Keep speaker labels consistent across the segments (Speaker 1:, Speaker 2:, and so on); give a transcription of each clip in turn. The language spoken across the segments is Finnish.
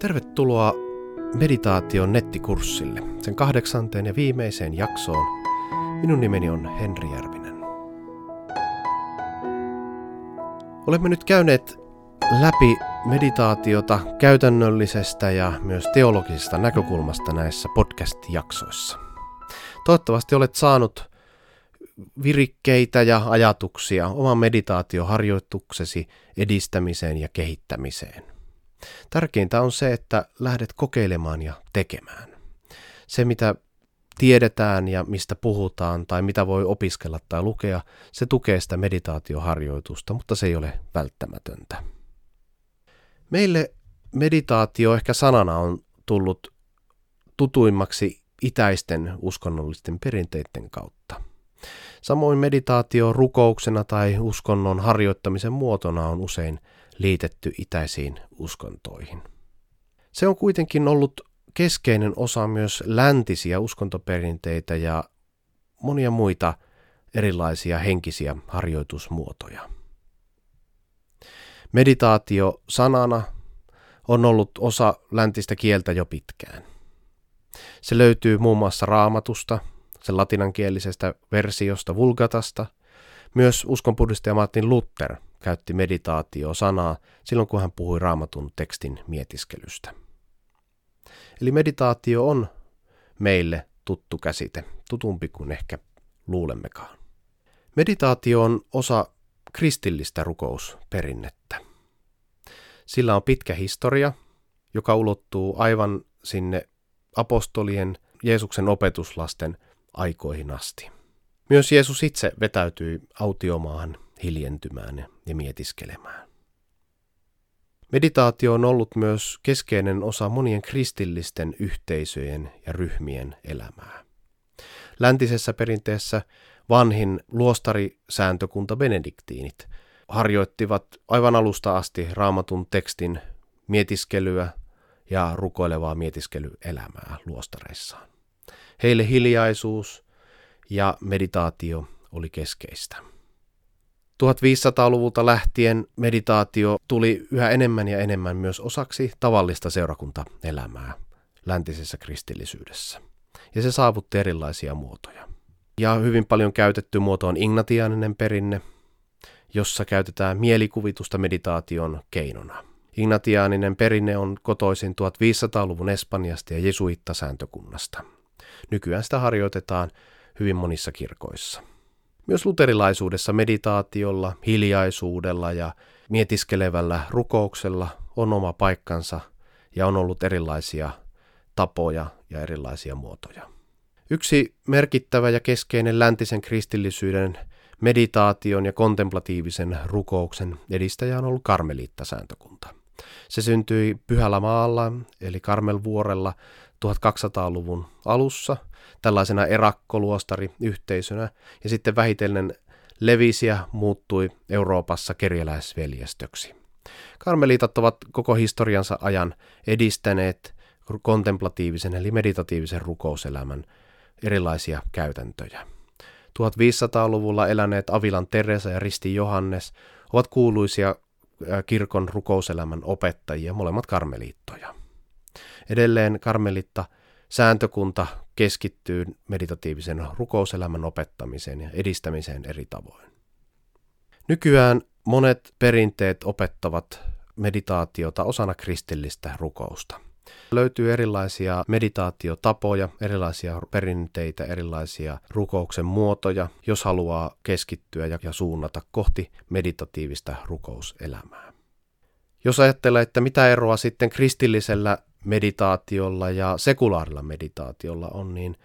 Speaker 1: Tervetuloa meditaation nettikurssille, sen kahdeksanteen ja viimeiseen jaksoon. Minun nimeni on Henri Järvinen. Olemme nyt käyneet läpi meditaatiota käytännöllisestä ja myös teologisesta näkökulmasta näissä podcast-jaksoissa. Toivottavasti olet saanut virikkeitä ja ajatuksia oman meditaatioharjoituksesi edistämiseen ja kehittämiseen. Tärkeintä on se, että lähdet kokeilemaan ja tekemään. Se, mitä tiedetään ja mistä puhutaan tai mitä voi opiskella tai lukea, se tukee sitä meditaatioharjoitusta, mutta se ei ole välttämätöntä. Meille meditaatio ehkä sanana on tullut tutuimmaksi itäisten uskonnollisten perinteiden kautta. Samoin meditaatio rukouksena tai uskonnon harjoittamisen muotona on usein liitetty itäisiin uskontoihin. Se on kuitenkin ollut keskeinen osa myös läntisiä uskontoperinteitä ja monia muita erilaisia henkisiä harjoitusmuotoja. Meditaatio sanana on ollut osa läntistä kieltä jo pitkään. Se löytyy muun muassa raamatusta, sen latinankielisestä versiosta Vulgatasta. Myös uskonpuhdistaja Martin Luther käytti meditaatio-sanaa silloin, kun hän puhui raamatun tekstin mietiskelystä. Eli meditaatio on meille tuttu käsite, tutumpi kuin ehkä luulemmekaan. Meditaatio on osa kristillistä rukousperinnettä. Sillä on pitkä historia, joka ulottuu aivan sinne apostolien Jeesuksen opetuslasten aikoihin asti. Myös Jeesus itse vetäytyi autiomaahan hiljentymään ja mietiskelemään. Meditaatio on ollut myös keskeinen osa monien kristillisten yhteisöjen ja ryhmien elämää. Läntisessä perinteessä vanhin luostarisääntökunta benediktiinit harjoittivat aivan alusta asti raamatun tekstin mietiskelyä ja rukoilevaa mietiskelyelämää luostareissaan. Heille hiljaisuus ja meditaatio oli keskeistä. 1500-luvulta lähtien meditaatio tuli yhä enemmän ja enemmän myös osaksi tavallista seurakuntaelämää läntisessä kristillisyydessä. Ja se saavutti erilaisia muotoja. Ja hyvin paljon käytetty muoto on ignatiaaninen perinne, jossa käytetään mielikuvitusta meditaation keinona. Ignatiaaninen perinne on kotoisin 1500-luvun Espanjasta ja jesuittasääntökunnasta. Nykyään sitä harjoitetaan hyvin monissa kirkoissa. Myös luterilaisuudessa meditaatiolla, hiljaisuudella ja mietiskelevällä rukouksella on oma paikkansa ja on ollut erilaisia tapoja ja erilaisia muotoja. Yksi merkittävä ja keskeinen läntisen kristillisyyden meditaation ja kontemplatiivisen rukouksen edistäjä on ollut karmeliittasääntökunta. Se syntyi Pyhällä maalla, eli Karmelvuorella 1200-luvun alussa tällaisena erakkoluostari-yhteisönä ja sitten vähitellen levisi ja muuttui Euroopassa kerjäläisveljestöksi. Karmeliitat ovat koko historiansa ajan edistäneet kontemplatiivisen eli meditatiivisen rukouselämän erilaisia käytäntöjä. 1500-luvulla eläneet Avilan Teresa ja Risti Johannes ovat kuuluisia kirkon rukouselämän opettajia, molemmat karmeliittoja. Edelleen karmelitta sääntökunta keskittyy meditatiivisen rukouselämän opettamiseen ja edistämiseen eri tavoin. Nykyään monet perinteet opettavat meditaatiota osana kristillistä rukousta. Löytyy erilaisia meditaatiotapoja, erilaisia perinteitä, erilaisia rukouksen muotoja, jos haluaa keskittyä ja suunnata kohti meditatiivista rukouselämää. Jos ajattelee, että mitä eroa sitten kristillisellä meditaatiolla ja sekulaarilla meditaatiolla on, niin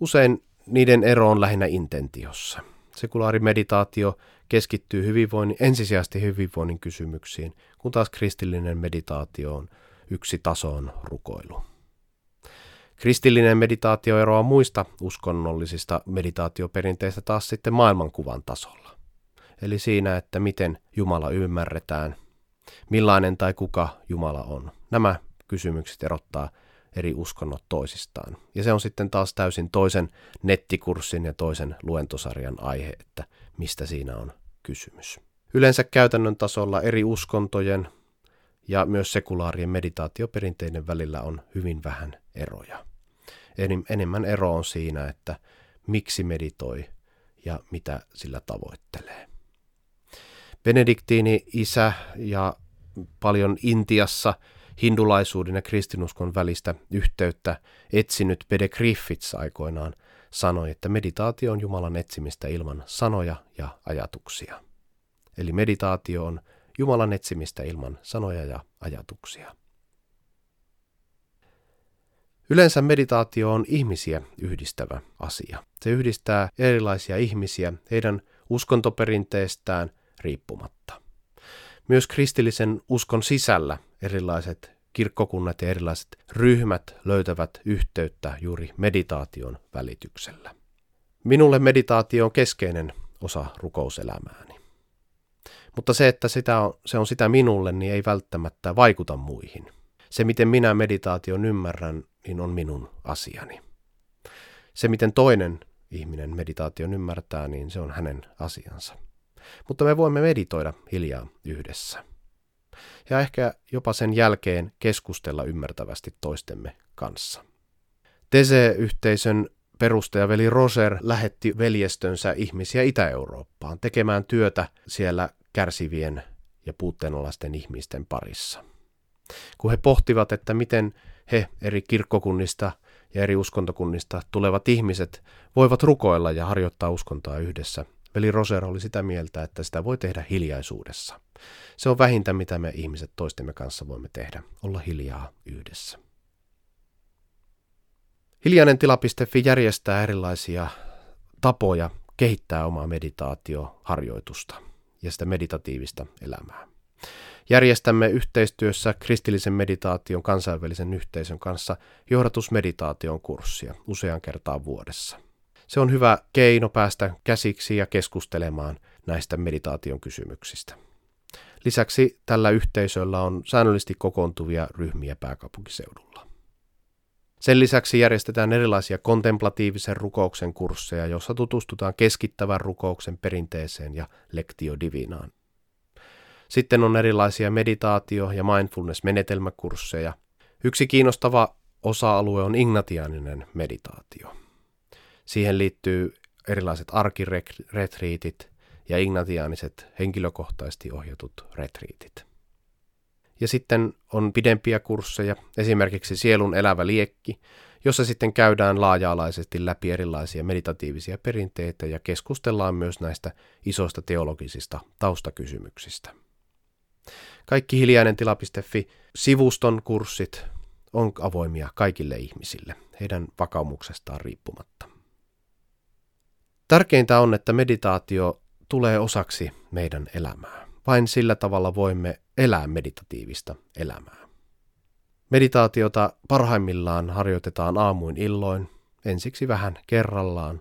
Speaker 1: usein niiden ero on lähinnä intentiossa. Sekulaarimeditaatio keskittyy hyvinvoinnin, ensisijaisesti hyvinvoinnin kysymyksiin, kun taas kristillinen meditaatio on yksi tasoon rukoilu. Kristillinen meditaatio eroaa muista uskonnollisista meditaatioperinteistä taas sitten maailmankuvan tasolla. Eli siinä, että miten Jumala ymmärretään, millainen tai kuka Jumala on. Nämä kysymykset erottaa eri uskonnot toisistaan. Ja se on sitten taas täysin toisen nettikurssin ja toisen luentosarjan aihe, että mistä siinä on kysymys. Yleensä käytännön tasolla eri uskontojen ja myös sekulaarien meditaatioperinteiden välillä on hyvin vähän eroja. Enemmän ero on siinä, että miksi meditoi ja mitä sillä tavoittelee. Benediktiini isä ja paljon Intiassa hindulaisuuden ja kristinuskon välistä yhteyttä etsinyt Pede Griffiths aikoinaan sanoi, että meditaatio on Jumalan etsimistä ilman sanoja ja ajatuksia. Eli meditaatio on Jumalan etsimistä ilman sanoja ja ajatuksia. Yleensä meditaatio on ihmisiä yhdistävä asia. Se yhdistää erilaisia ihmisiä heidän uskontoperinteestään riippumatta. Myös kristillisen uskon sisällä erilaiset kirkkokunnat ja erilaiset ryhmät löytävät yhteyttä juuri meditaation välityksellä. Minulle meditaatio on keskeinen osa rukouselämääni. Mutta se, että sitä on, se on sitä minulle, niin ei välttämättä vaikuta muihin. Se, miten minä meditaation ymmärrän, niin on minun asiani. Se, miten toinen ihminen meditaation ymmärtää, niin se on hänen asiansa. Mutta me voimme meditoida hiljaa yhdessä. Ja ehkä jopa sen jälkeen keskustella ymmärtävästi toistemme kanssa. Tese-yhteisön perustajaveli Roser lähetti veljestönsä ihmisiä Itä-Eurooppaan tekemään työtä siellä kärsivien ja puutteenalaisten ihmisten parissa. Kun he pohtivat, että miten he eri kirkkokunnista ja eri uskontokunnista tulevat ihmiset voivat rukoilla ja harjoittaa uskontoa yhdessä, veli Roser oli sitä mieltä, että sitä voi tehdä hiljaisuudessa. Se on vähintä, mitä me ihmiset toistemme kanssa voimme tehdä, olla hiljaa yhdessä. Hiljainen tila.fi järjestää erilaisia tapoja kehittää omaa meditaatioharjoitusta ja sitä meditatiivista elämää. Järjestämme yhteistyössä kristillisen meditaation kansainvälisen yhteisön kanssa johdatusmeditaation kurssia usean kertaa vuodessa. Se on hyvä keino päästä käsiksi ja keskustelemaan näistä meditaation kysymyksistä. Lisäksi tällä yhteisöllä on säännöllisesti kokoontuvia ryhmiä pääkaupunkiseudulla. Sen lisäksi järjestetään erilaisia kontemplatiivisen rukouksen kursseja, joissa tutustutaan keskittävän rukouksen perinteeseen ja lektio divinaan. Sitten on erilaisia meditaatio- ja mindfulness-menetelmäkursseja. Yksi kiinnostava osa-alue on ignatianinen meditaatio. Siihen liittyy erilaiset arkiretriitit ja ignatiaaniset henkilökohtaisesti ohjatut retriitit. Ja sitten on pidempiä kursseja, esimerkiksi Sielun elävä liekki, jossa sitten käydään laaja-alaisesti läpi erilaisia meditatiivisia perinteitä ja keskustellaan myös näistä isoista teologisista taustakysymyksistä. Kaikki hiljainen tila.fi sivuston kurssit on avoimia kaikille ihmisille, heidän vakaumuksestaan riippumatta. Tärkeintä on, että meditaatio tulee osaksi meidän elämää. Vain sillä tavalla voimme elää meditatiivista elämää. Meditaatiota parhaimmillaan harjoitetaan aamuin illoin, ensiksi vähän kerrallaan,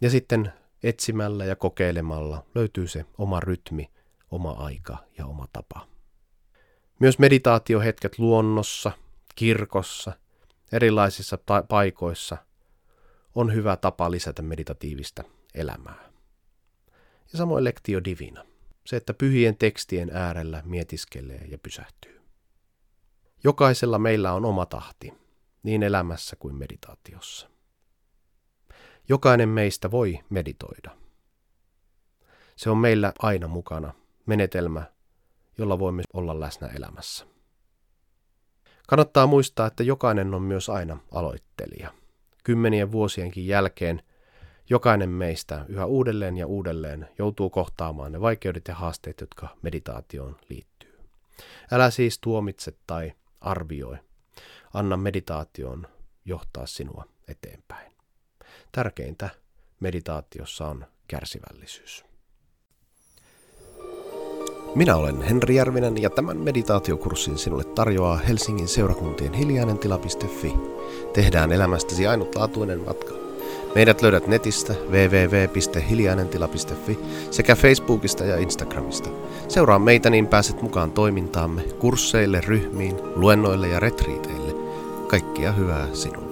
Speaker 1: ja sitten etsimällä ja kokeilemalla löytyy se oma rytmi, oma aika ja oma tapa. Myös meditaatiohetket luonnossa, kirkossa, erilaisissa ta- paikoissa on hyvä tapa lisätä meditatiivista elämää. Ja samoin lektio divina, se että pyhien tekstien äärellä mietiskelee ja pysähtyy. Jokaisella meillä on oma tahti, niin elämässä kuin meditaatiossa. Jokainen meistä voi meditoida. Se on meillä aina mukana, menetelmä, jolla voimme olla läsnä elämässä. Kannattaa muistaa, että jokainen on myös aina aloittelija. Kymmenien vuosienkin jälkeen jokainen meistä yhä uudelleen ja uudelleen joutuu kohtaamaan ne vaikeudet ja haasteet, jotka meditaatioon liittyy. Älä siis tuomitse tai arvioi. Anna meditaation johtaa sinua eteenpäin. Tärkeintä meditaatiossa on kärsivällisyys. Minä olen Henri Järvinen ja tämän meditaatiokurssin sinulle tarjoaa Helsingin seurakuntien hiljainen tila.fi. Tehdään elämästäsi ainutlaatuinen matka. Meidät löydät netistä www.hiljainentila.fi sekä Facebookista ja Instagramista. Seuraa meitä niin pääset mukaan toimintaamme, kursseille, ryhmiin, luennoille ja retriiteille. Kaikkia hyvää sinulle.